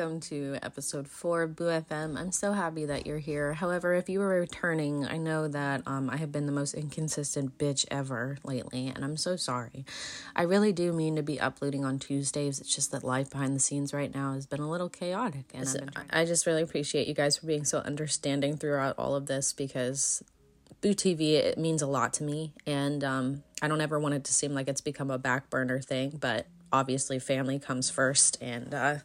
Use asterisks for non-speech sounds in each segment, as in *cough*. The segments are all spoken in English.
welcome to episode four of Boo FM. I'm so happy that you're here. However, if you are returning, I know that um, I have been the most inconsistent bitch ever lately, and I'm so sorry. I really do mean to be uploading on Tuesdays. It's just that life behind the scenes right now has been a little chaotic, and I just really appreciate you guys for being so understanding throughout all of this because Boo TV it means a lot to me, and um, I don't ever want it to seem like it's become a back burner thing, but obviously family comes first and uh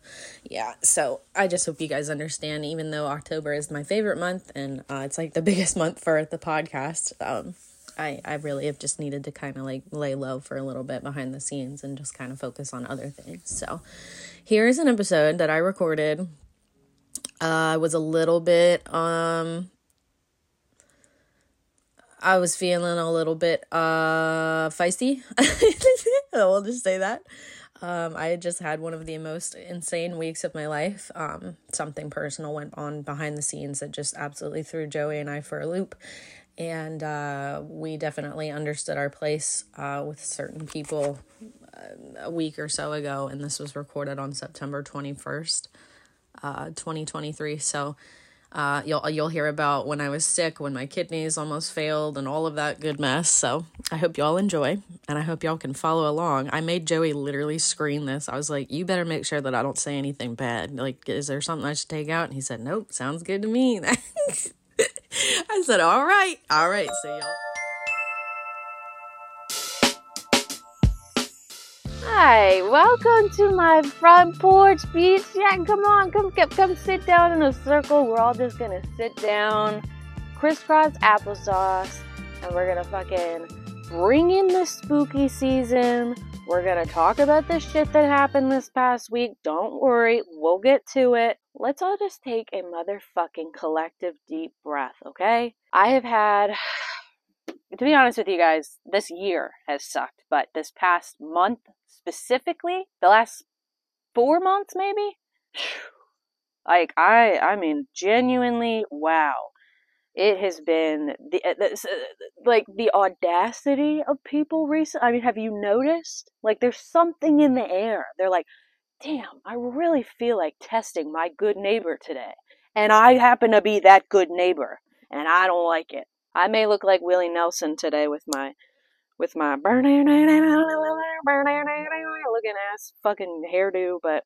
yeah so i just hope you guys understand even though october is my favorite month and uh, it's like the *laughs* biggest month for the podcast um i i really have just needed to kind of like lay low for a little bit behind the scenes and just kind of focus on other things. So here's an episode that i recorded. Uh, i was a little bit um I was feeling a little bit uh feisty. *laughs* we'll just say that. Um, I just had one of the most insane weeks of my life. Um, something personal went on behind the scenes that just absolutely threw Joey and I for a loop. And uh, we definitely understood our place uh, with certain people uh, a week or so ago. And this was recorded on September 21st, uh, 2023. So uh, you'll you'll hear about when I was sick, when my kidneys almost failed, and all of that good mess. So I hope y'all enjoy, and I hope y'all can follow along. I made Joey literally screen this. I was like, "You better make sure that I don't say anything bad. Like, is there something I should take out?" And he said, "Nope, sounds good to me." *laughs* I said, "All right, all right." So y'all. Hi, welcome to my front porch beach. Yeah, come on, come, come, come sit down in a circle. We're all just gonna sit down, crisscross applesauce, and we're gonna fucking bring in the spooky season. We're gonna talk about the shit that happened this past week. Don't worry, we'll get to it. Let's all just take a motherfucking collective deep breath, okay? I have had to be honest with you guys, this year has sucked, but this past month specifically, the last four months maybe, *sighs* like I, I mean, genuinely, wow. It has been the, uh, uh, like the audacity of people recent. I mean, have you noticed? Like, there's something in the air. They're like, "Damn, I really feel like testing my good neighbor today," and I happen to be that good neighbor, and I don't like it. I may look like Willie Nelson today with my with my burning looking ass fucking hairdo, but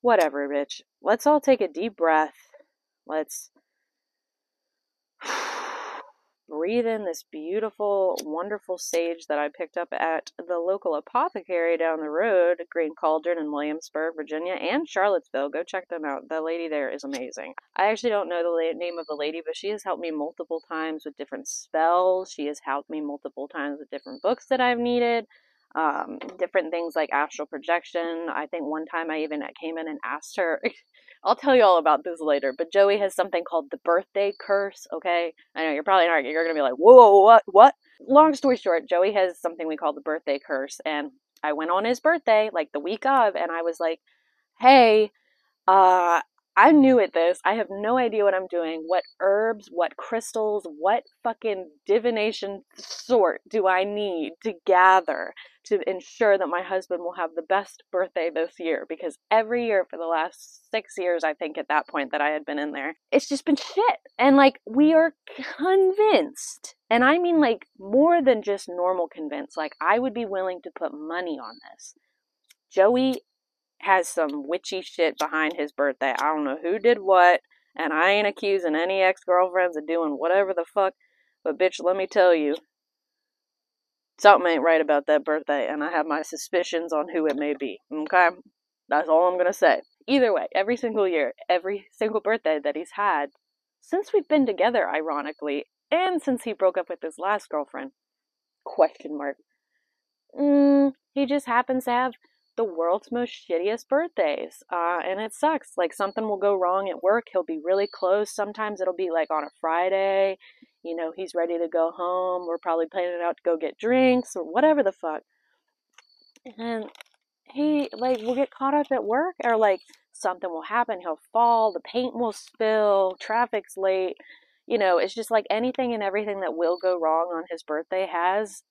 whatever, bitch. Let's all take a deep breath. Let's *sighs* breathe in this beautiful, wonderful sage that I picked up at the local apothecary down the road, Green Cauldron in Williamsburg, Virginia, and Charlottesville. Go check them out. The lady there is amazing. I actually don't know the la- name of the lady, but she has helped me multiple times with different spells. She has helped me multiple times with different books that I've needed. Um, different things like astral projection. I think one time I even came in and asked her *laughs* I'll tell you all about this later. But Joey has something called the birthday curse. Okay, I know you're probably not. You're gonna be like, whoa, what, what? Long story short, Joey has something we call the birthday curse, and I went on his birthday like the week of, and I was like, hey, uh, I'm new at this. I have no idea what I'm doing. What herbs, what crystals, what fucking divination sort do I need to gather to ensure that my husband will have the best birthday this year? Because every year for the last six years, I think at that point that I had been in there, it's just been shit. And like, we are convinced, and I mean like more than just normal convinced, like, I would be willing to put money on this. Joey has some witchy shit behind his birthday. I don't know who did what, and I ain't accusing any ex girlfriends of doing whatever the fuck, but bitch, let me tell you, something ain't right about that birthday, and I have my suspicions on who it may be. Okay? That's all I'm gonna say. Either way, every single year, every single birthday that he's had since we've been together, ironically, and since he broke up with his last girlfriend, question mark. Mm, he just happens to have the world's most shittiest birthdays. Uh, and it sucks. Like something will go wrong at work. He'll be really close. Sometimes it'll be like on a Friday. You know, he's ready to go home. We're probably planning out to go get drinks or whatever the fuck. And he, like, will get caught up at work or like something will happen. He'll fall. The paint will spill. Traffic's late. You know, it's just like anything and everything that will go wrong on his birthday has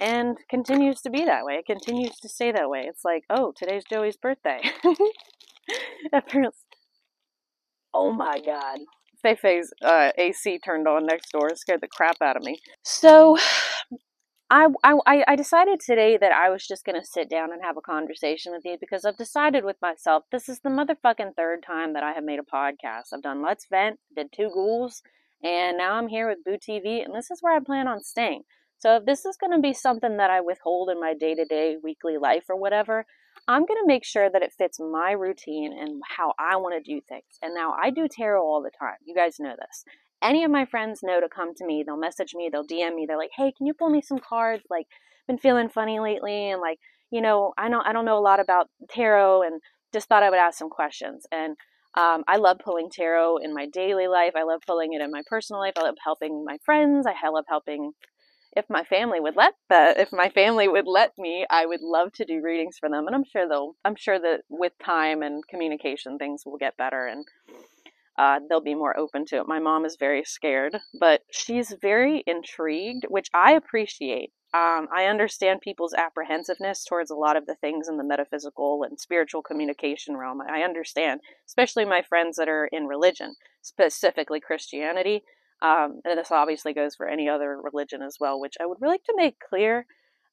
and continues to be that way. It continues to stay that way. It's like, oh, today's Joey's birthday. *laughs* oh my god. Feifei's uh, AC turned on next door. It scared the crap out of me. So, I, I, I decided today that I was just going to sit down and have a conversation with you because I've decided with myself this is the motherfucking third time that I have made a podcast. I've done Let's Vent, did Two Ghouls, and now I'm here with Boo TV, and this is where I plan on staying. So if this is going to be something that I withhold in my day to day, weekly life or whatever, I'm going to make sure that it fits my routine and how I want to do things. And now I do tarot all the time. You guys know this. Any of my friends know to come to me. They'll message me, they'll DM me. They're like, "Hey, can you pull me some cards? Like, been feeling funny lately and like, you know, I don't I don't know a lot about tarot and just thought I would ask some questions." And um, I love pulling tarot in my daily life. I love pulling it in my personal life. I love helping my friends. I love helping if my family would let that if my family would let me i would love to do readings for them and i'm sure they'll i'm sure that with time and communication things will get better and uh, they'll be more open to it. My mom is very scared but she's very intrigued which i appreciate. Um, i understand people's apprehensiveness towards a lot of the things in the metaphysical and spiritual communication realm i understand especially my friends that are in religion specifically christianity um, and this obviously goes for any other religion as well, which I would really like to make clear.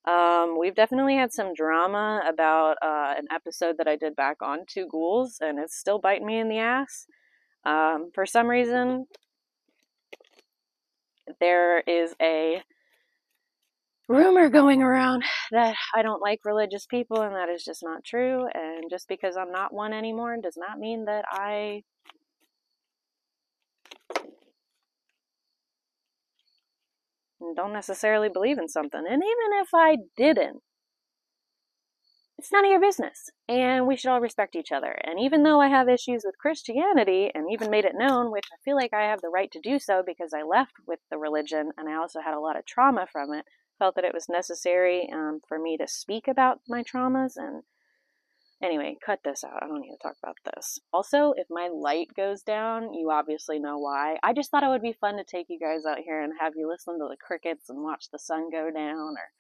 Um, we've definitely had some drama about uh, an episode that I did back on Two Ghouls, and it's still biting me in the ass. Um, for some reason, there is a rumor going around that I don't like religious people, and that is just not true. And just because I'm not one anymore does not mean that I don't necessarily believe in something. And even if I didn't, it's none of your business. And we should all respect each other. And even though I have issues with Christianity and even made it known, which I feel like I have the right to do so because I left with the religion and I also had a lot of trauma from it, felt that it was necessary um, for me to speak about my traumas and Anyway, cut this out. I don't need to talk about this. Also, if my light goes down, you obviously know why. I just thought it would be fun to take you guys out here and have you listen to the crickets and watch the sun go down or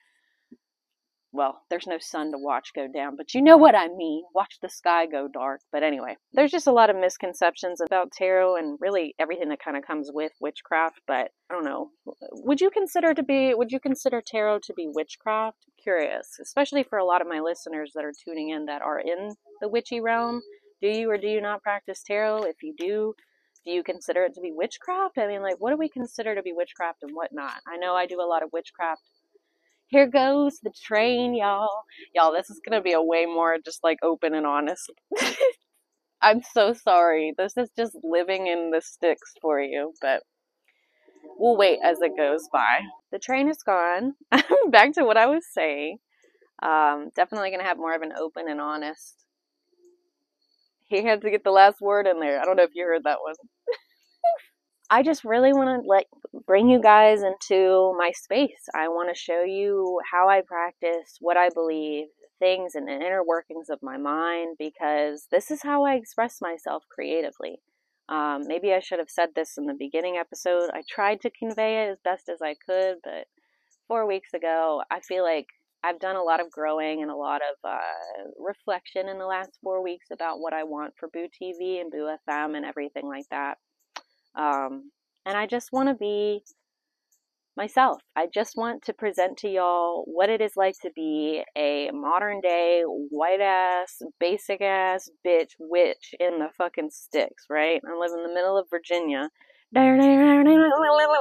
well, there's no sun to watch go down, but you know what I mean. Watch the sky go dark. But anyway, there's just a lot of misconceptions about tarot and really everything that kind of comes with witchcraft. But I don't know. Would you consider to be? Would you consider tarot to be witchcraft? Curious, especially for a lot of my listeners that are tuning in that are in the witchy realm. Do you or do you not practice tarot? If you do, do you consider it to be witchcraft? I mean, like, what do we consider to be witchcraft and what not? I know I do a lot of witchcraft here goes the train, y'all. Y'all, this is gonna be a way more just like open and honest. *laughs* I'm so sorry. This is just living in the sticks for you, but we'll wait as it goes by. The train is gone. *laughs* Back to what I was saying. Um, definitely gonna have more of an open and honest. He had to get the last word in there. I don't know if you heard that one. *laughs* I just really want to like bring you guys into my space. I want to show you how I practice, what I believe, things and the inner workings of my mind because this is how I express myself creatively. Um, maybe I should have said this in the beginning episode. I tried to convey it as best as I could, but four weeks ago, I feel like I've done a lot of growing and a lot of uh, reflection in the last four weeks about what I want for Boo TV and Boo FM and everything like that. Um, and I just want to be myself. I just want to present to y'all what it is like to be a modern day white ass, basic ass bitch witch in the fucking sticks, right? I live in the middle of Virginia. *laughs*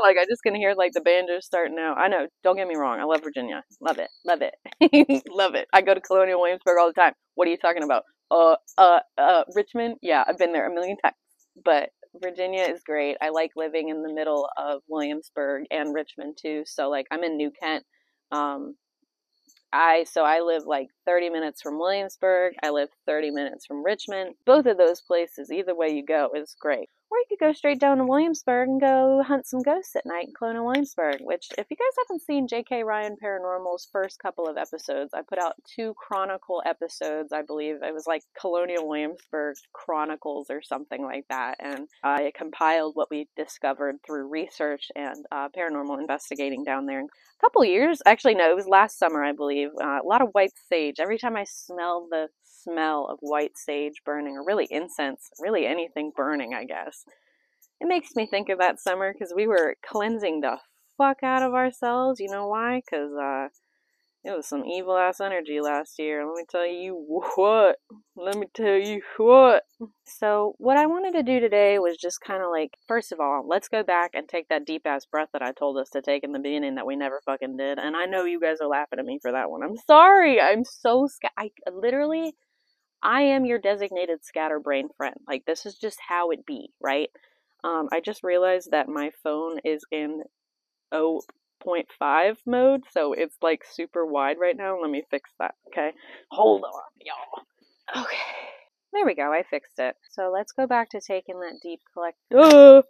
Like I just can hear like the banjos starting out. I know, don't get me wrong, I love Virginia. Love it. Love it. *laughs* love it. I go to Colonial Williamsburg all the time. What are you talking about? Uh uh uh Richmond? Yeah, I've been there a million times. But Virginia is great. I like living in the middle of Williamsburg and Richmond too. So like I'm in New Kent. Um, I so I live like 30 minutes from Williamsburg. I live 30 minutes from Richmond. Both of those places, either way you go, is great. Or you could go straight down to Williamsburg and go hunt some ghosts at night in Colonial Williamsburg, which, if you guys haven't seen J.K. Ryan Paranormal's first couple of episodes, I put out two Chronicle episodes, I believe. It was like Colonial Williamsburg Chronicles or something like that. And I compiled what we discovered through research and uh, paranormal investigating down there. A couple years, actually, no, it was last summer, I believe. Uh, a lot of white sage. Every time I smell the smell of white sage burning, or really incense, really anything burning, I guess. It makes me think of that summer because we were cleansing the fuck out of ourselves. You know why? Because uh, it was some evil ass energy last year. Let me tell you what. Let me tell you what. So, what I wanted to do today was just kind of like, first of all, let's go back and take that deep ass breath that I told us to take in the beginning that we never fucking did. And I know you guys are laughing at me for that one. I'm sorry. I'm so scared. I literally, I am your designated scatterbrain friend. Like, this is just how it be, right? Um, I just realized that my phone is in oh 0.5 mode, so it's like super wide right now. Let me fix that, okay? Hold on, y'all. Okay. There we go, I fixed it. So let's go back to taking that deep collect. Uh,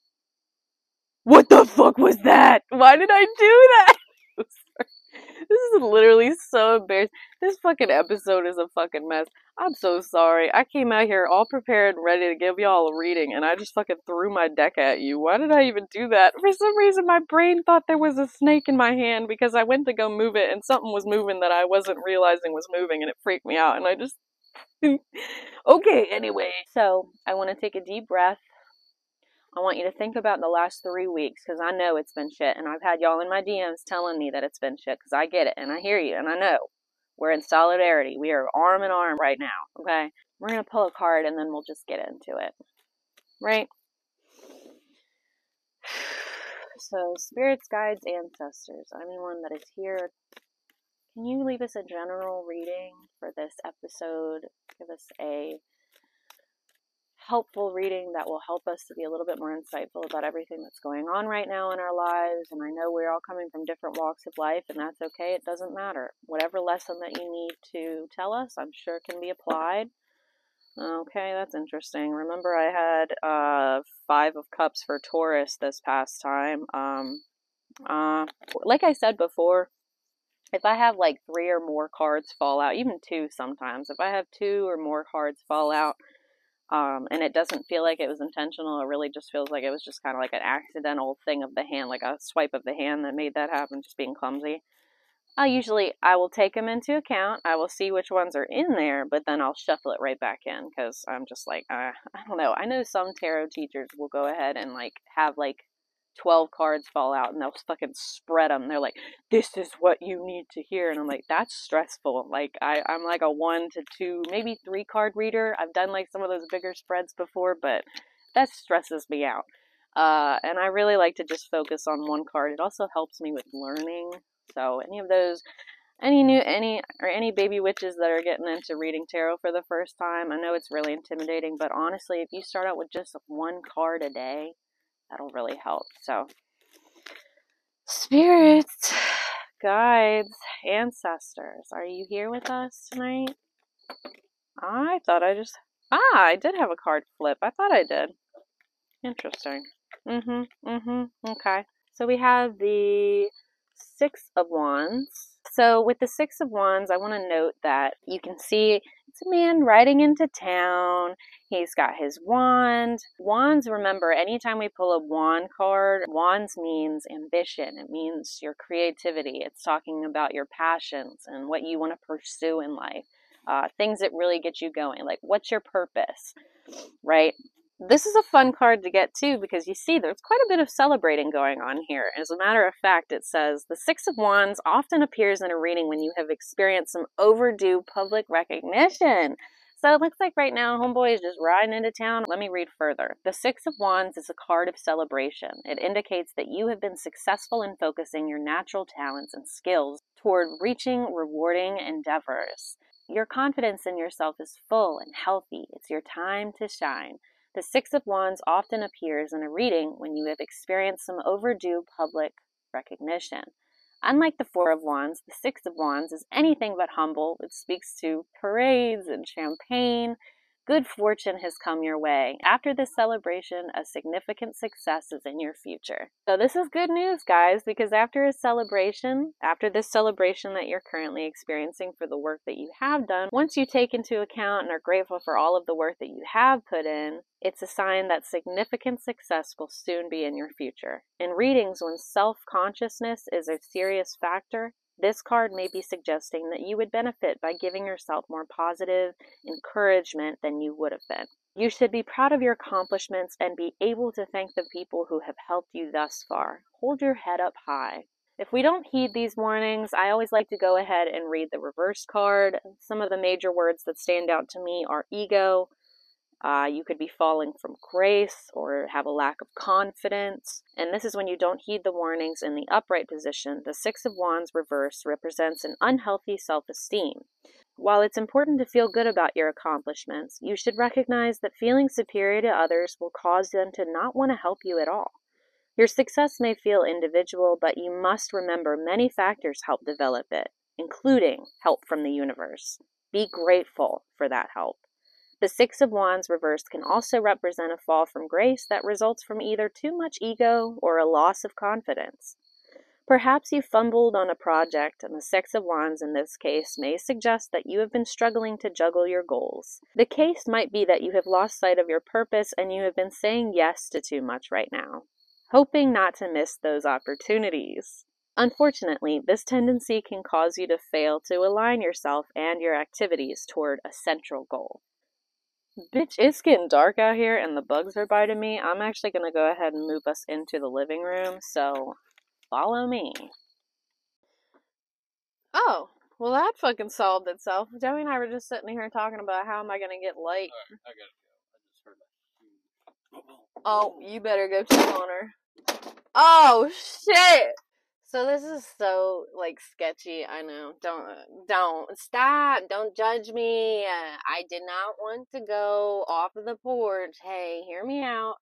*gasps* what the fuck was that? Why did I do that? This is literally so embarrassing. This fucking episode is a fucking mess. I'm so sorry. I came out here all prepared and ready to give y'all a reading, and I just fucking threw my deck at you. Why did I even do that? For some reason, my brain thought there was a snake in my hand because I went to go move it, and something was moving that I wasn't realizing was moving, and it freaked me out, and I just. *laughs* okay, anyway. So, I want to take a deep breath. I want you to think about the last three weeks because I know it's been shit, and I've had y'all in my DMs telling me that it's been shit because I get it, and I hear you, and I know. We're in solidarity. We are arm in arm right now. Okay. We're going to pull a card and then we'll just get into it. Right? *sighs* So, spirits, guides, ancestors, anyone that is here, can you leave us a general reading for this episode? Give us a helpful reading that will help us to be a little bit more insightful about everything that's going on right now in our lives. And I know we're all coming from different walks of life, and that's okay. It doesn't matter. Whatever lesson that you need to tell us, I'm sure can be applied. Okay, that's interesting. Remember, I had uh, Five of Cups for Taurus this past time. Um, uh, like I said before, if I have like three or more cards fall out, even two sometimes, if I have two or more cards fall out, um, and it doesn't feel like it was intentional. It really just feels like it was just kind of like an accidental thing of the hand, like a swipe of the hand that made that happen, just being clumsy. I usually I will take them into account. I will see which ones are in there, but then I'll shuffle it right back in because I'm just like uh, I don't know. I know some tarot teachers will go ahead and like have like 12 cards fall out and they'll fucking spread them. They're like, this is what you need to hear. And I'm like, that's stressful. Like, I, I'm like a one to two, maybe three card reader. I've done like some of those bigger spreads before, but that stresses me out. Uh, and I really like to just focus on one card. It also helps me with learning. So, any of those any new any or any baby witches that are getting into reading tarot for the first time i know it's really intimidating but honestly if you start out with just one card a day that'll really help. So, spirits, guides, ancestors, are you here with us tonight? I thought I just. Ah, I did have a card flip. I thought I did. Interesting. Mm hmm. Mm hmm. Okay. So we have the Six of Wands. So with the Six of Wands, I want to note that you can see it's a man riding into town. He's got his wand. Wands, remember, anytime we pull a wand card, wands means ambition. It means your creativity. It's talking about your passions and what you want to pursue in life. Uh, things that really get you going. Like, what's your purpose, right? This is a fun card to get too because you see there's quite a bit of celebrating going on here. As a matter of fact, it says the Six of Wands often appears in a reading when you have experienced some overdue public recognition. So it looks like right now Homeboy is just riding into town. Let me read further. The Six of Wands is a card of celebration. It indicates that you have been successful in focusing your natural talents and skills toward reaching rewarding endeavors. Your confidence in yourself is full and healthy. It's your time to shine. The Six of Wands often appears in a reading when you have experienced some overdue public recognition. Unlike the Four of Wands, the Six of Wands is anything but humble. It speaks to parades and champagne Good fortune has come your way. After this celebration, a significant success is in your future. So, this is good news, guys, because after a celebration, after this celebration that you're currently experiencing for the work that you have done, once you take into account and are grateful for all of the work that you have put in, it's a sign that significant success will soon be in your future. In readings, when self consciousness is a serious factor, This card may be suggesting that you would benefit by giving yourself more positive encouragement than you would have been. You should be proud of your accomplishments and be able to thank the people who have helped you thus far. Hold your head up high. If we don't heed these warnings, I always like to go ahead and read the reverse card. Some of the major words that stand out to me are ego. Uh, you could be falling from grace or have a lack of confidence. And this is when you don't heed the warnings in the upright position. The Six of Wands reverse represents an unhealthy self esteem. While it's important to feel good about your accomplishments, you should recognize that feeling superior to others will cause them to not want to help you at all. Your success may feel individual, but you must remember many factors help develop it, including help from the universe. Be grateful for that help. The Six of Wands reversed can also represent a fall from grace that results from either too much ego or a loss of confidence. Perhaps you fumbled on a project, and the Six of Wands in this case may suggest that you have been struggling to juggle your goals. The case might be that you have lost sight of your purpose and you have been saying yes to too much right now hoping not to miss those opportunities. Unfortunately, this tendency can cause you to fail to align yourself and your activities toward a central goal. Bitch, it's getting dark out here and the bugs are biting me. I'm actually going to go ahead and move us into the living room, so follow me. Oh, well, that fucking solved itself. Joey and I were just sitting here talking about how am I going to get light. Right, I gotta go. I just heard that. Oh, you better go check on her. Oh shit! So this is so like sketchy. I know. Don't don't stop. Don't judge me. Uh, I did not want to go off of the porch. Hey, hear me out.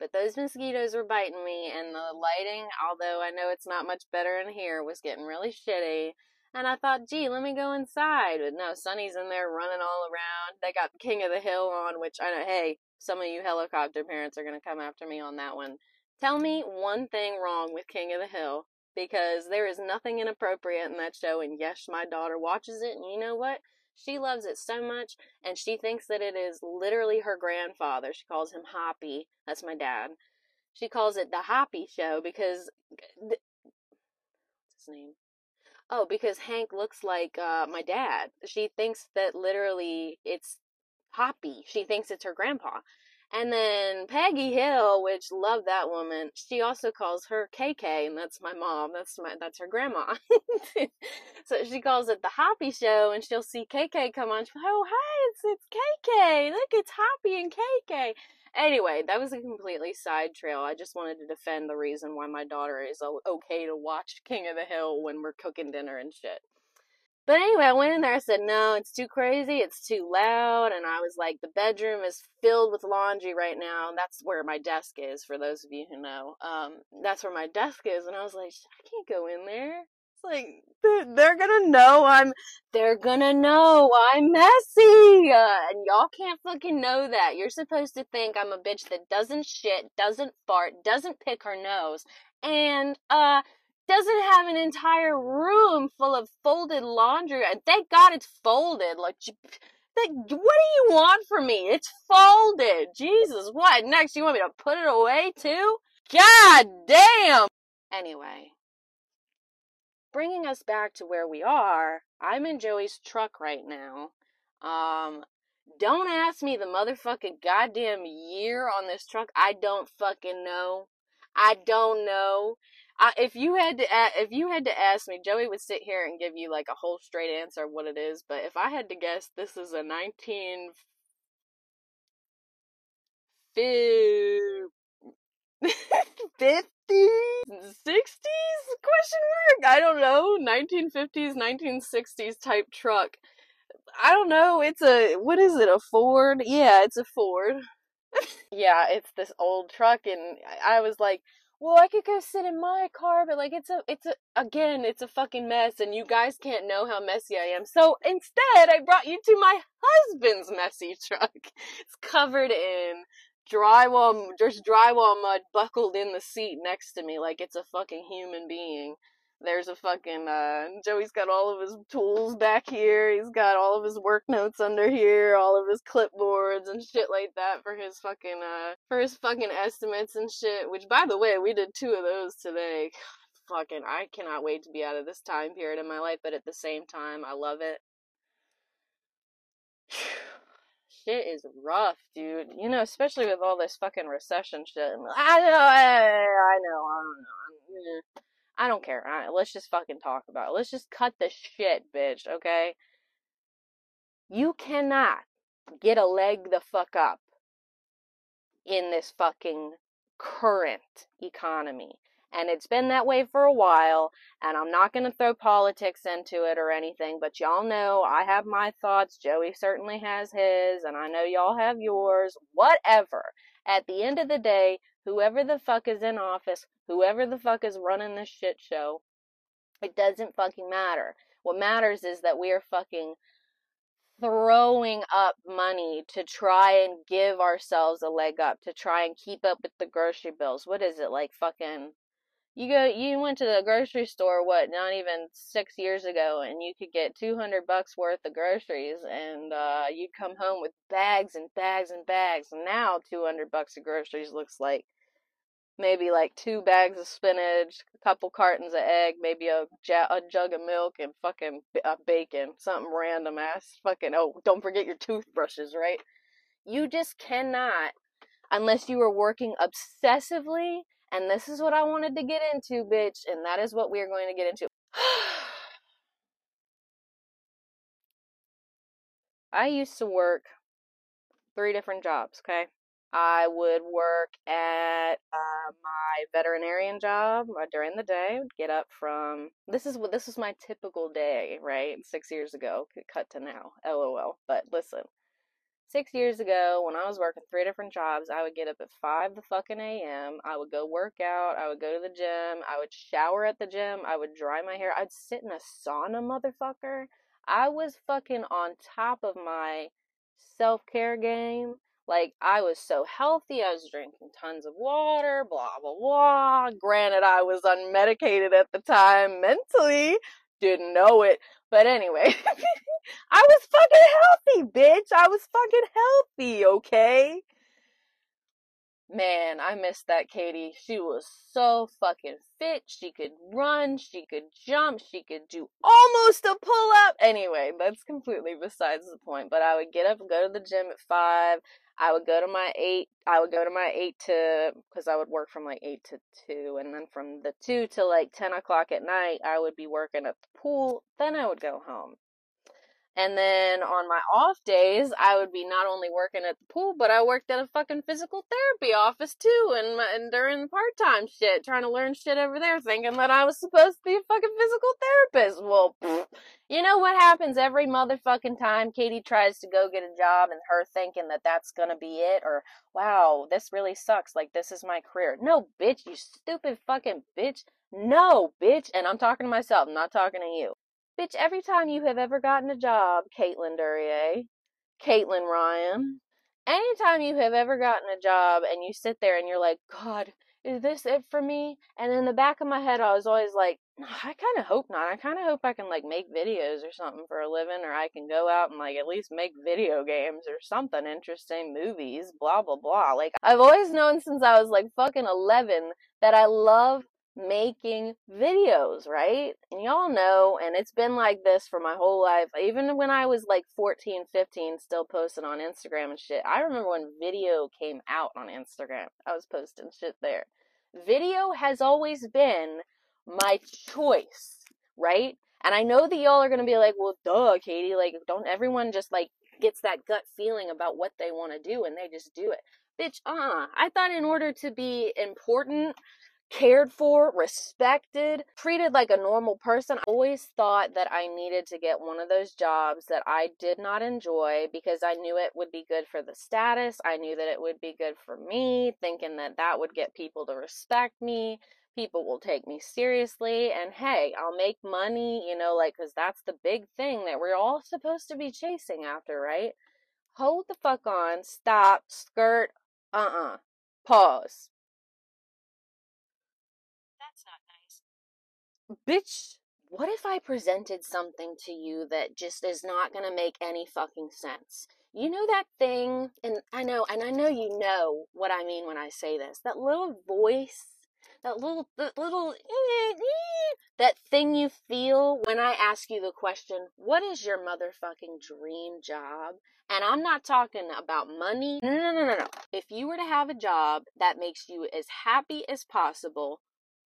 But those mosquitoes were biting me, and the lighting, although I know it's not much better in here, was getting really shitty. And I thought, gee, let me go inside. But no, Sunny's in there running all around. They got King of the Hill on, which I know, hey, some of you helicopter parents are going to come after me on that one. Tell me one thing wrong with King of the Hill because there is nothing inappropriate in that show. And yes, my daughter watches it, and you know what? She loves it so much, and she thinks that it is literally her grandfather. She calls him Hoppy. That's my dad. She calls it the Hoppy Show because. What's his name? Oh, because Hank looks like uh, my dad. She thinks that literally it's Hoppy. She thinks it's her grandpa. And then Peggy Hill, which loved that woman, she also calls her KK, and that's my mom. That's my that's her grandma. *laughs* so she calls it the Hoppy Show, and she'll see KK come on. She's like, "Oh, hi, it's it's KK. Look, it's Hoppy and KK." Anyway, that was a completely side trail. I just wanted to defend the reason why my daughter is okay to watch King of the Hill when we're cooking dinner and shit. But anyway, I went in there. I said, no, it's too crazy. It's too loud. And I was like, the bedroom is filled with laundry right now. That's where my desk is, for those of you who know. Um, that's where my desk is. And I was like, I can't go in there. It's like, they're gonna know I'm, they're gonna know I'm messy. Uh, and y'all can't fucking know that. You're supposed to think I'm a bitch that doesn't shit, doesn't fart, doesn't pick her nose, and, uh, doesn't have an entire room full of folded laundry. Thank God it's folded. Like, what do you want from me? It's folded. Jesus, what next? You want me to put it away too? God damn! Anyway, bringing us back to where we are, I'm in Joey's truck right now. Um, don't ask me the motherfucking goddamn year on this truck. I don't fucking know. I don't know. I, if you had to if you had to ask me, Joey would sit here and give you like a whole straight answer of what it is. But if I had to guess, this is a nineteen fifties, sixties *laughs* question mark? I don't know. Nineteen fifties, nineteen sixties type truck. I don't know. It's a what is it? A Ford? Yeah, it's a Ford. *laughs* yeah, it's this old truck, and I was like well, I could go sit in my car, but like it's a, it's a, again, it's a fucking mess, and you guys can't know how messy I am. So instead, I brought you to my husband's messy *laughs* truck. It's covered in drywall, just drywall mud buckled in the seat next to me, like it's a fucking human being. There's a fucking uh Joey's got all of his tools back here. He's got all of his work notes under here, all of his clipboards and shit like that for his fucking uh for his fucking estimates and shit. Which by the way, we did two of those today. *sighs* fucking, I cannot wait to be out of this time period in my life, but at the same time, I love it. *sighs* shit is rough, dude. You know, especially with all this fucking recession shit. I know, I, I know, I don't know. I don't care. Right, let's just fucking talk about it. Let's just cut the shit, bitch, okay? You cannot get a leg the fuck up in this fucking current economy. And it's been that way for a while, and I'm not going to throw politics into it or anything, but y'all know I have my thoughts. Joey certainly has his, and I know y'all have yours. Whatever. At the end of the day, whoever the fuck is in office, whoever the fuck is running this shit show, it doesn't fucking matter. What matters is that we are fucking throwing up money to try and give ourselves a leg up, to try and keep up with the grocery bills. What is it, like fucking you go you went to the grocery store what not even six years ago and you could get 200 bucks worth of groceries and uh, you'd come home with bags and bags and bags. And now 200 bucks of groceries looks like maybe like two bags of spinach a couple cartons of egg maybe a, a jug of milk and fucking uh, bacon something random ass fucking oh don't forget your toothbrushes right? You just cannot unless you are working obsessively and this is what I wanted to get into, bitch, and that is what we are going to get into. *sighs* I used to work three different jobs, okay? I would work at uh, my veterinarian job uh, during the day. Would get up from this is what this was my typical day, right? Six years ago, cut to now, lol. But listen, six years ago when I was working three different jobs, I would get up at five the fucking a.m. I would go work out. I would go to the gym. I would shower at the gym. I would dry my hair. I'd sit in a sauna, motherfucker. I was fucking on top of my self care game. Like, I was so healthy. I was drinking tons of water, blah, blah, blah. Granted, I was unmedicated at the time mentally. Didn't know it. But anyway, *laughs* I was fucking healthy, bitch. I was fucking healthy, okay? Man, I missed that Katie. She was so fucking fit. She could run, she could jump, she could do almost a pull up. Anyway, that's completely besides the point. But I would get up and go to the gym at five. I would go to my eight. I would go to my eight to because I would work from like eight to two, and then from the two to like ten o'clock at night, I would be working at the pool. Then I would go home. And then on my off days, I would be not only working at the pool, but I worked at a fucking physical therapy office too, and, and during part time shit, trying to learn shit over there, thinking that I was supposed to be a fucking physical therapist. Well, you know what happens every motherfucking time Katie tries to go get a job and her thinking that that's gonna be it, or wow, this really sucks, like this is my career. No, bitch, you stupid fucking bitch. No, bitch, and I'm talking to myself, I'm not talking to you. Bitch, every time you have ever gotten a job, Caitlin Duryea, Caitlin Ryan, anytime you have ever gotten a job and you sit there and you're like, God, is this it for me? And in the back of my head, I was always like, I kind of hope not. I kind of hope I can like make videos or something for a living, or I can go out and like at least make video games or something interesting, movies, blah, blah, blah. Like, I've always known since I was like fucking 11 that I love making videos, right? And y'all know, and it's been like this for my whole life. Even when I was like 14, 15, still posting on Instagram and shit. I remember when video came out on Instagram, I was posting shit there. Video has always been my choice, right? And I know that y'all are gonna be like, well, duh, Katie, like, don't everyone just like gets that gut feeling about what they want to do and they just do it. Bitch, uh, I thought in order to be important, cared for, respected, treated like a normal person. I always thought that I needed to get one of those jobs that I did not enjoy because I knew it would be good for the status. I knew that it would be good for me, thinking that that would get people to respect me. People will take me seriously, and hey, I'll make money, you know, like, because that's the big thing that we're all supposed to be chasing after, right? Hold the fuck on, stop, skirt, uh uh-uh. uh, pause bitch, what if I presented something to you that just is not going to make any fucking sense? You know that thing, and I know, and I know you know what I mean when I say this. That little voice that little, that little, *laughs* that thing you feel when I ask you the question, what is your motherfucking dream job? And I'm not talking about money. No, no, no, no, no. If you were to have a job that makes you as happy as possible,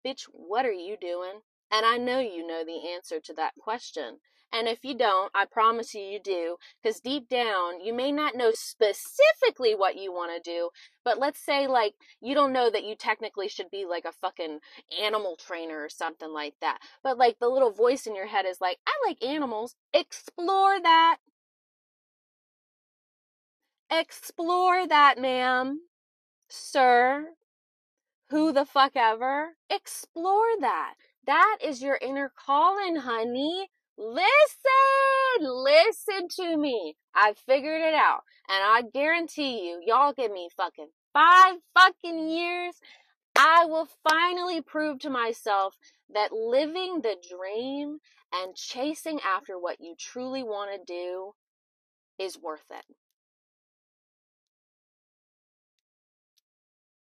bitch, what are you doing? And I know you know the answer to that question. And if you don't, I promise you you do, because deep down, you may not know specifically what you want to do, but let's say, like, you don't know that you technically should be like a fucking animal trainer or something like that. But, like, the little voice in your head is like, I like animals. Explore that. Explore that, ma'am, sir, who the fuck ever. Explore that. That is your inner calling, honey. Listen, listen to me. I figured it out. And I guarantee you, y'all give me fucking five fucking years. I will finally prove to myself that living the dream and chasing after what you truly want to do is worth it.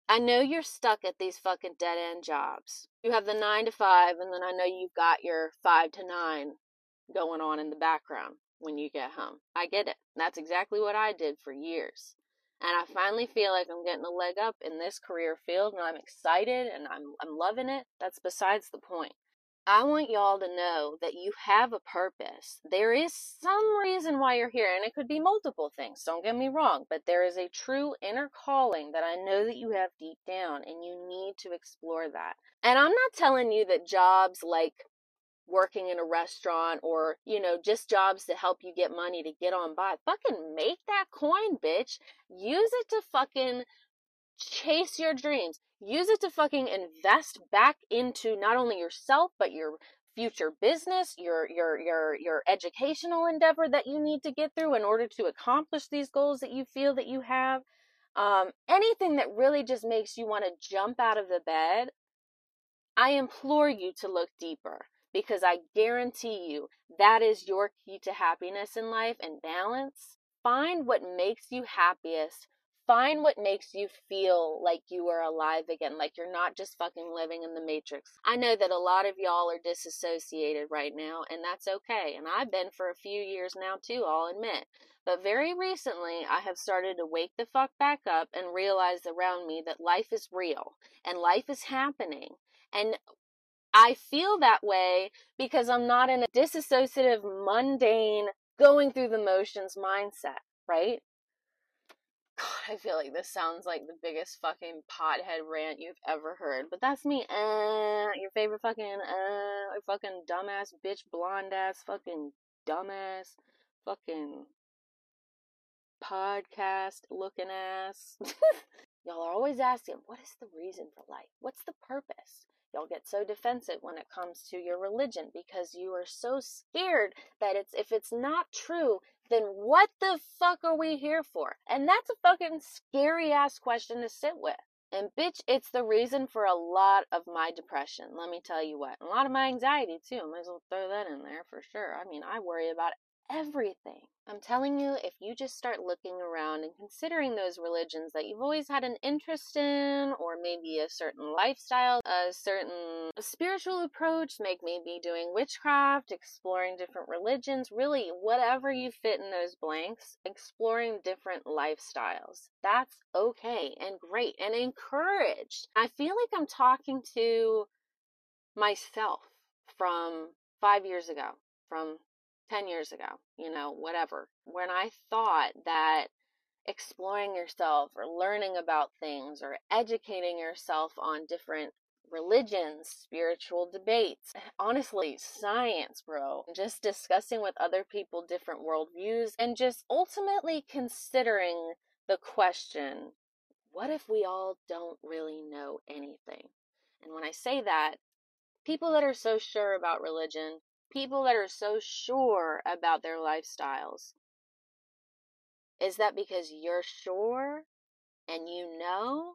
I know you're stuck at these fucking dead end jobs. You have the nine to five, and then I know you've got your five to nine going on in the background when you get home. I get it. That's exactly what I did for years. And I finally feel like I'm getting a leg up in this career field and I'm excited and I'm I'm loving it. That's besides the point. I want y'all to know that you have a purpose. There is some reason why you're here, and it could be multiple things, don't get me wrong, but there is a true inner calling that I know that you have deep down, and you need to explore that. And I'm not telling you that jobs like working in a restaurant or, you know, just jobs to help you get money to get on by. Fucking make that coin, bitch. Use it to fucking chase your dreams. Use it to fucking invest back into not only yourself, but your future business, your your your your educational endeavor that you need to get through in order to accomplish these goals that you feel that you have. Um, anything that really just makes you want to jump out of the bed, I implore you to look deeper because I guarantee you that is your key to happiness in life and balance. Find what makes you happiest. Find what makes you feel like you are alive again, like you're not just fucking living in the matrix. I know that a lot of y'all are disassociated right now, and that's okay. And I've been for a few years now too, I'll admit. But very recently, I have started to wake the fuck back up and realize around me that life is real and life is happening. And I feel that way because I'm not in a disassociative, mundane, going through the motions mindset, right? God, *sighs* I feel like this sounds like the biggest fucking pothead rant you've ever heard, but that's me. Uh, your favorite fucking, uh, fucking dumbass bitch, blonde ass, fucking dumbass, fucking podcast looking ass. *laughs* Y'all are always asking, what is the reason for life? What's the purpose? Y'all get so defensive when it comes to your religion because you are so scared that it's if it's not true, then what the fuck are we here for? And that's a fucking scary ass question to sit with. And bitch, it's the reason for a lot of my depression. Let me tell you what. A lot of my anxiety too. Might as well throw that in there for sure. I mean, I worry about everything. I'm telling you, if you just start looking around and considering those religions that you've always had an interest in, or maybe a certain lifestyle, a certain spiritual approach, make maybe doing witchcraft, exploring different religions, really whatever you fit in those blanks, exploring different lifestyles. That's okay and great and encouraged. I feel like I'm talking to myself from five years ago, from 10 years ago, you know, whatever, when I thought that exploring yourself or learning about things or educating yourself on different religions, spiritual debates, eh, honestly, science, bro, just discussing with other people different worldviews and just ultimately considering the question what if we all don't really know anything? And when I say that, people that are so sure about religion people that are so sure about their lifestyles. Is that because you're sure and you know?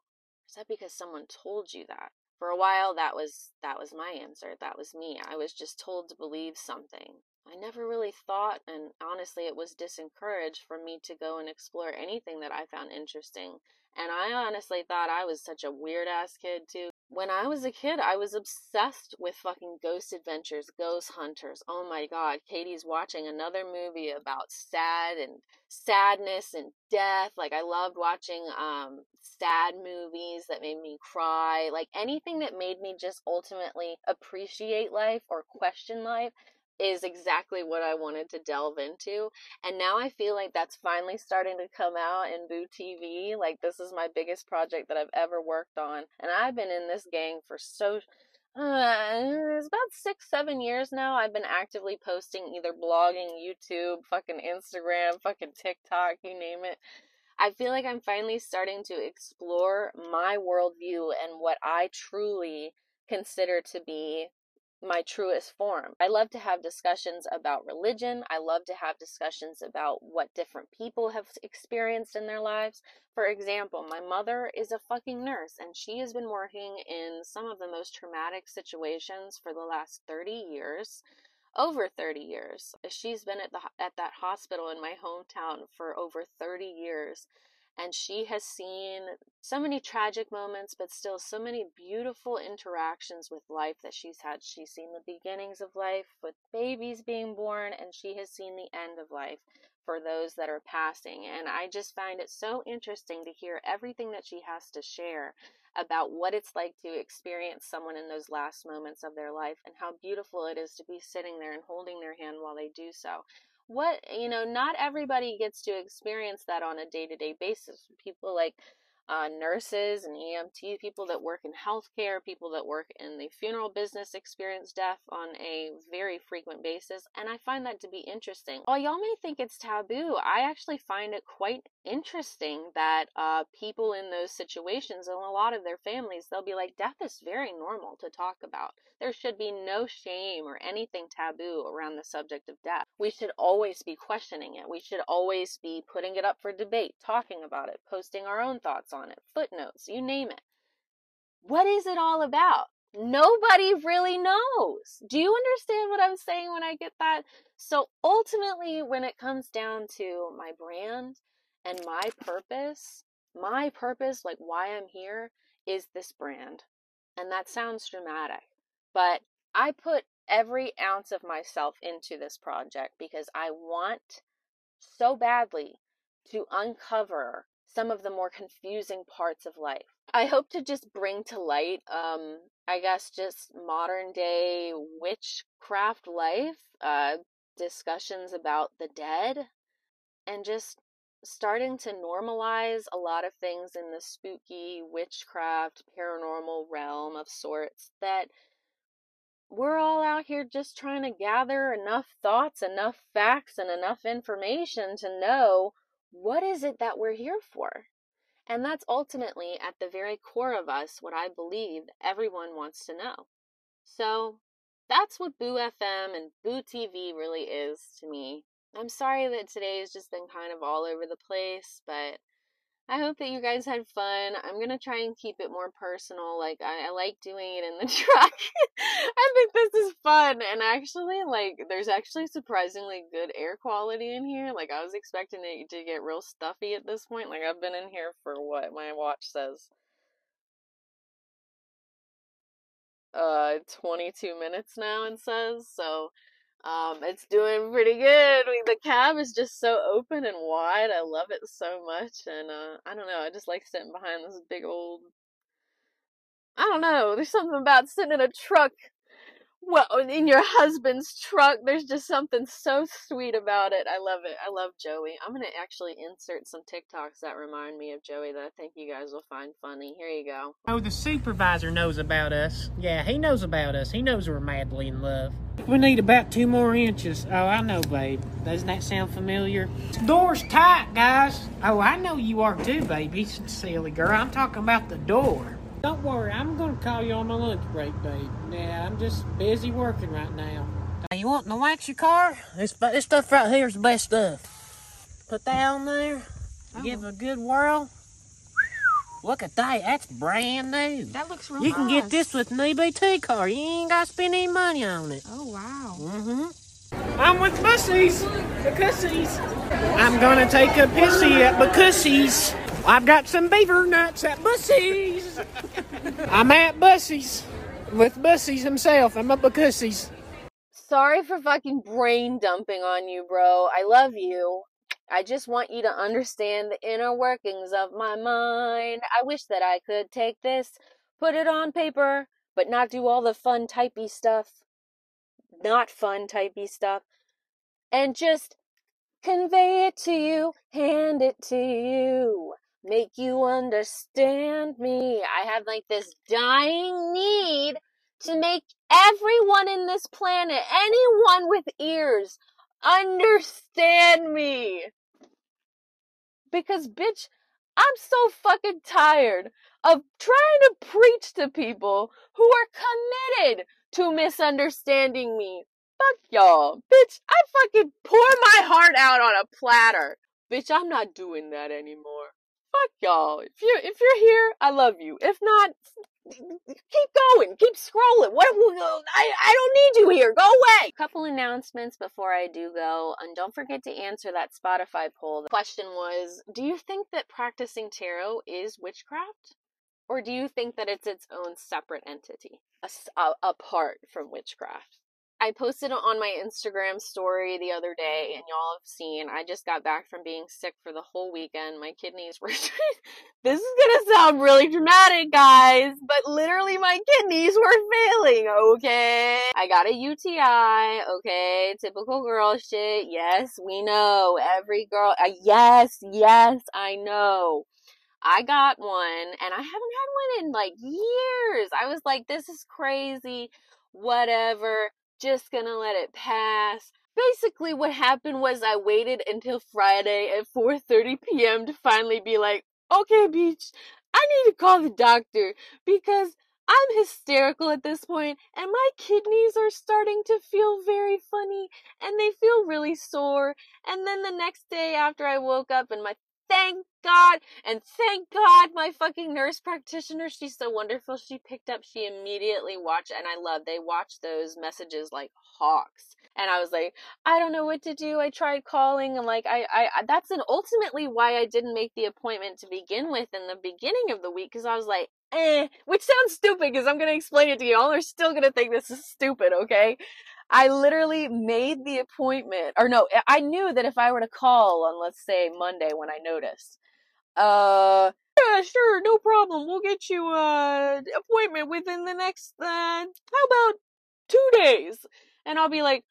Is that because someone told you that? For a while that was that was my answer. That was me. I was just told to believe something. I never really thought and honestly it was disencouraged for me to go and explore anything that I found interesting. And I honestly thought I was such a weird ass kid too when I was a kid, I was obsessed with fucking Ghost Adventures, Ghost Hunters. Oh my god, Katie's watching another movie about sad and sadness and death. Like I loved watching um sad movies that made me cry. Like anything that made me just ultimately appreciate life or question life is exactly what I wanted to delve into. And now I feel like that's finally starting to come out in Boo TV. Like this is my biggest project that I've ever worked on. And I've been in this gang for so uh, it's about six, seven years now. I've been actively posting either blogging, YouTube, fucking Instagram, fucking TikTok, you name it. I feel like I'm finally starting to explore my worldview and what I truly consider to be my truest form. I love to have discussions about religion. I love to have discussions about what different people have experienced in their lives. For example, my mother is a fucking nurse and she has been working in some of the most traumatic situations for the last 30 years. Over 30 years. She's been at the at that hospital in my hometown for over 30 years and she has seen so many tragic moments, but still so many beautiful interactions with life that she's had. She's seen the beginnings of life with babies being born, and she has seen the end of life for those that are passing. And I just find it so interesting to hear everything that she has to share about what it's like to experience someone in those last moments of their life and how beautiful it is to be sitting there and holding their hand while they do so what you know not everybody gets to experience that on a day-to-day basis. People like uh, nurses and EMT people that work in healthcare, people that work in the funeral business experience death on a very frequent basis. And I find that to be interesting. While y'all may think it's taboo, I actually find it quite interesting that uh, people in those situations and a lot of their families, they'll be like, death is very normal to talk about. There should be no shame or anything taboo around the subject of death. We should always be questioning it. We should always be putting it up for debate, talking about it, posting our own thoughts on on it, footnotes, you name it. What is it all about? Nobody really knows. Do you understand what I'm saying when I get that? So ultimately, when it comes down to my brand and my purpose, my purpose, like why I'm here, is this brand. And that sounds dramatic, but I put every ounce of myself into this project because I want so badly to uncover some of the more confusing parts of life. I hope to just bring to light, um, I guess, just modern day witchcraft life, uh, discussions about the dead, and just starting to normalize a lot of things in the spooky witchcraft paranormal realm of sorts that we're all out here just trying to gather enough thoughts, enough facts, and enough information to know what is it that we're here for? And that's ultimately at the very core of us what I believe everyone wants to know. So that's what Boo FM and Boo TV really is to me. I'm sorry that today has just been kind of all over the place, but I hope that you guys had fun. I'm gonna try and keep it more personal. Like I, I like doing it in the *laughs* truck. I think this is fun, and actually, like there's actually surprisingly good air quality in here. Like I was expecting it to get real stuffy at this point. Like I've been in here for what my watch says. Uh, 22 minutes now, and says so. Um, it's doing pretty good. The cab is just so open and wide. I love it so much, and uh, I don't know. I just like sitting behind this big old. I don't know. There's something about sitting in a truck well in your husband's truck there's just something so sweet about it. I love it. I love joey. I'm gonna actually insert some tiktoks that remind me of joey that i think you guys will find funny. Here you go. Oh the supervisor knows about us. Yeah he knows about us. He knows we're madly in love. We need about two more inches. Oh i know babe. Doesn't that sound familiar? Door's tight guys. Oh i know you are too baby silly girl. I'm talking about the door don't worry, I'm gonna call you on my lunch break, babe. Yeah, I'm just busy working right now. You want to wax your car? This, this stuff right here is the best stuff. Put that on there. Oh. Give it a good whirl. Look at that. That's brand new. That looks real You nice. can get this with an EBT car. You ain't got to spend any money on it. Oh, wow. Mm-hmm. I'm with Bussies. The Cussies. I'm going to take a pissy at Bucussies. I've got some beaver nuts at Bussy's. I'm at Bussy's with Bussy's himself. I'm up at Bussy's. Sorry for fucking brain dumping on you, bro. I love you. I just want you to understand the inner workings of my mind. I wish that I could take this, put it on paper, but not do all the fun typey stuff. Not fun typey stuff. And just convey it to you, hand it to you, make you understand me. I have like this dying need to make everyone in this planet, anyone with ears, understand me. Because, bitch, I'm so fucking tired of trying to preach to people who are committed to misunderstanding me. Fuck y'all. Bitch, I fucking pour my heart out on a platter. Bitch, I'm not doing that anymore. Fuck y'all. If you if you're here, I love you. If not, keep going, keep scrolling. What I I don't need you here. Go away. Couple announcements before I do go, and don't forget to answer that Spotify poll. The question was, do you think that practicing tarot is witchcraft? Or do you think that it's its own separate entity, apart from witchcraft? I posted on my Instagram story the other day, and y'all have seen. I just got back from being sick for the whole weekend. My kidneys were. *laughs* this is gonna sound really dramatic, guys, but literally my kidneys were failing, okay? I got a UTI, okay? Typical girl shit. Yes, we know. Every girl. Uh, yes, yes, I know. I got one, and I haven't had one in like years. I was like, this is crazy. Whatever just gonna let it pass. Basically, what happened was I waited until Friday at 4:30 p.m. to finally be like, "Okay, beach, I need to call the doctor because I'm hysterical at this point, and my kidneys are starting to feel very funny, and they feel really sore. And then the next day, after I woke up and my thank God and thank God my fucking nurse practitioner, she's so wonderful. She picked up, she immediately watched, and I love, they watch those messages like hawks. And I was like, I don't know what to do. I tried calling and like, I, I, that's an ultimately why I didn't make the appointment to begin with in the beginning of the week. Cause I was like, eh, which sounds stupid because I'm going to explain it to you. All are still going to think this is stupid. Okay. I literally made the appointment, or no, I knew that if I were to call on, let's say, Monday when I noticed, uh, yeah, sure, no problem. We'll get you a appointment within the next, uh, how about two days? And I'll be like,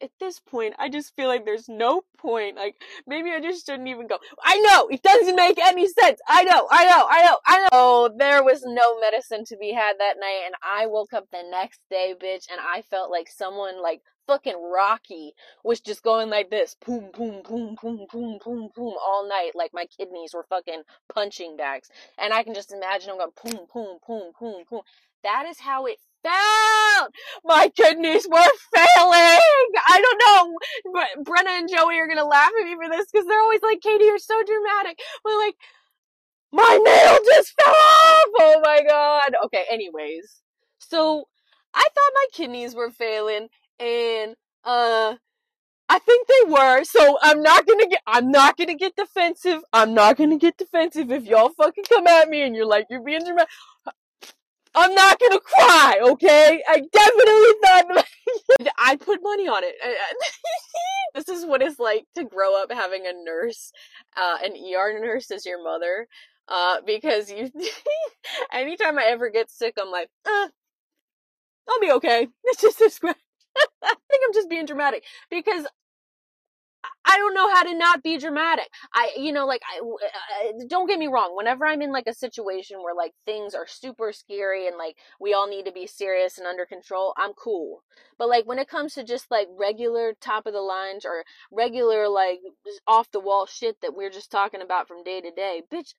at this point, I just feel like there's no point. Like, maybe I just shouldn't even go. I know! It doesn't make any sense! I know! I know! I know! I know! Oh, there was no medicine to be had that night, and I woke up the next day, bitch, and I felt like someone, like, fucking Rocky was just going like this. Boom, boom, boom, boom, boom, boom, boom, all night. Like, my kidneys were fucking punching bags. And I can just imagine them going boom, boom, boom, boom, boom. That is how it down. My kidneys were failing. I don't know. But Brenna and Joey are gonna laugh at me for this because they're always like, Kati, you're so dramatic. But like, my nail just fell off. Oh my god. Okay, anyways. So I thought my kidneys were failing and uh I think they were, so I'm not gonna get I'm not gonna get defensive. I'm not gonna get defensive if y'all fucking come at me and you're like, you're being dramatic. I'm not gonna cry, okay? I definitely thought *laughs* I put money on it. *laughs* this is what it's like to grow up having a nurse, uh, an ER nurse as your mother. Uh, because you, *laughs* anytime I ever get sick, I'm like, uh, I'll be okay. It's just a scratch. I think I'm just being dramatic because I don't know how to not be dramatic. I, you know, like, I, uh, don't get me wrong. Whenever I'm in like a situation where like things are super scary and like we all need to be serious and under control, I'm cool. But like when it comes to just like regular top of the lines or regular like off the wall shit that we're just talking about from day to day, bitch,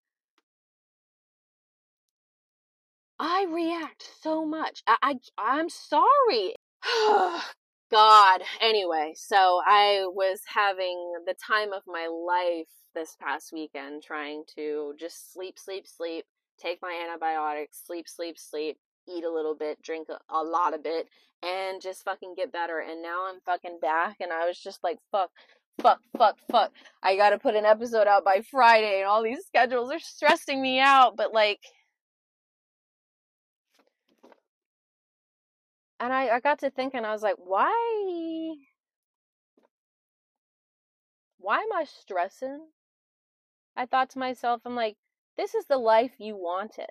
I react so much. I, I I'm sorry. *sighs* *sighs* God. Anyway, so I was having the time of my life this past weekend trying to just sleep, sleep, sleep, take my antibiotics, sleep, sleep, sleep, eat a little bit, drink a, a lot of it, and just fucking get better. And now I'm fucking back, and I was just like, fuck, fuck, fuck, fuck. I gotta put an episode out by Friday, and all these schedules are stressing me out. But like, and I, I got to thinking, I was like, why? Why am I stressing? I thought to myself, I'm like, this is the life you wanted.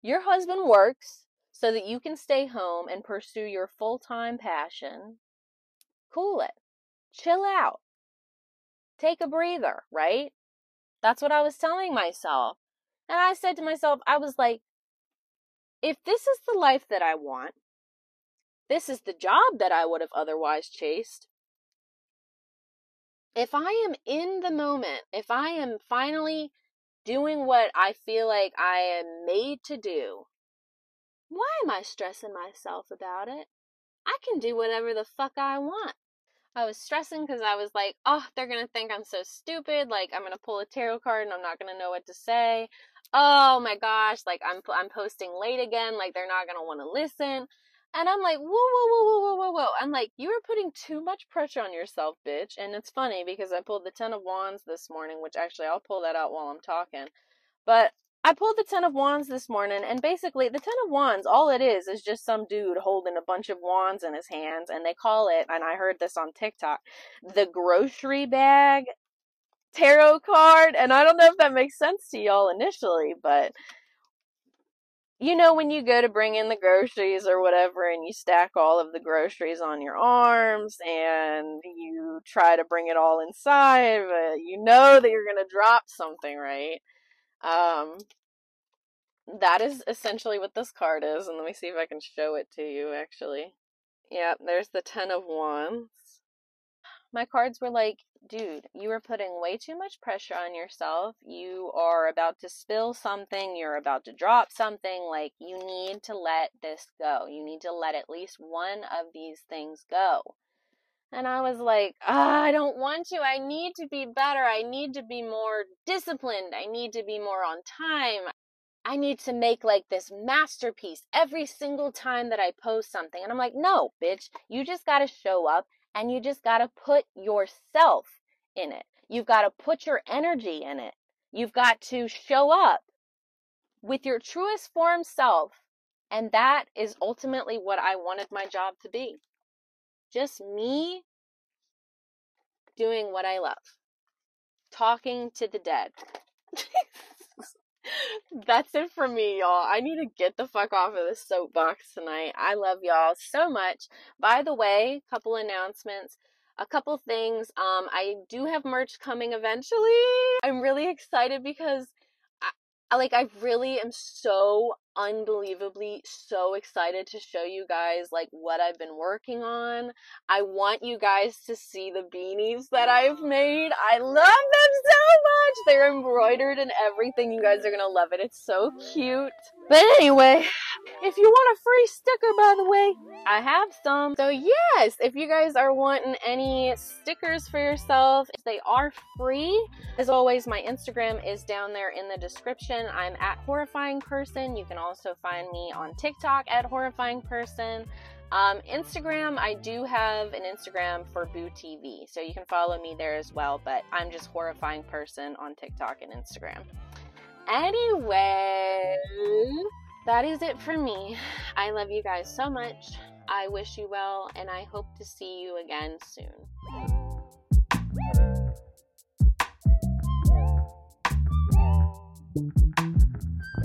Your husband works so that you can stay home and pursue your full time passion. Cool it. Chill out. Take a breather, right? That's what I was telling myself. And I said to myself, I was like, if this is the life that I want, this is the job that I would have otherwise chased. If I am in the moment, if I am finally doing what I feel like I am made to do, why am I stressing myself about it? I can do whatever the fuck I want. I was stressing because I was like, oh, they're going to think I'm so stupid. Like, I'm going to pull a tarot card and I'm not going to know what to say. Oh my gosh, like, I'm, I'm posting late again. Like, they're not to want to listen. And I'm like, whoa, whoa, whoa, whoa, whoa, whoa, whoa. I'm like, you are putting too much pressure on yourself, bitch. And it's funny because I pulled the Ten of Wands this morning, which actually I'll pull that out while I'm talking. But I pulled the Ten of Wands this morning, and basically, the Ten of Wands, all it is, is just some dude holding a bunch of wands in his hands, and they call it, and I heard this on TikTok, the grocery bag tarot card. And I don't know if that makes sense to y'all initially, but you know, when you go to bring in the groceries or whatever, and you stack all of the groceries on your arms and you try to bring it all inside, but you know that you're going to drop something, right? Um, that is essentially what this card is. And let me see if I can show it to you actually. Yeah, there's the Ten of Wands. My cards were like, dude, you are putting way too much pressure on yourself. You are about to spill something, you're about to drop something. Like, you need to let this go. You need to let at least one of these things go. And I was like, oh, I don't want to. I need to be better. I need to be more disciplined. I need to be more on time. I need to make like this masterpiece every single time that I post something. And I'm like, no, bitch, you just got to show up and you just got to put yourself in it. You've got to put your energy in it. You've got to show up with your truest form self. And that is ultimately what I wanted my job to be. Just me doing what I love. Talking to the dead. *laughs* That's it for me, y'all. I need to get the fuck off of this soapbox tonight. I love y'all so much. By the way, couple announcements. A couple things. Um, I do have merch coming eventually. I'm really excited because I, like I really am so unbelievably so excited to show you guys like what I've been working on. I want you guys to see the beanies that I've made. I love them so much. They're embroidered and everything. You guys are going to love it. It's so cute. But anyway, if you want a free sticker by the way, I have some. So yes, if you guys are wanting any stickers for yourself, they are free. As always, my Instagram is down there in the description. I'm at horrifying person. You can also find me on TikTok at Horrifying Person. Um, Instagram, I do have an Instagram for Boo TV, so you can follow me there as well. But I'm just Horrifying Person on TikTok and Instagram. Anyway, that is it for me. I love you guys so much. I wish you well, and I hope to see you again soon.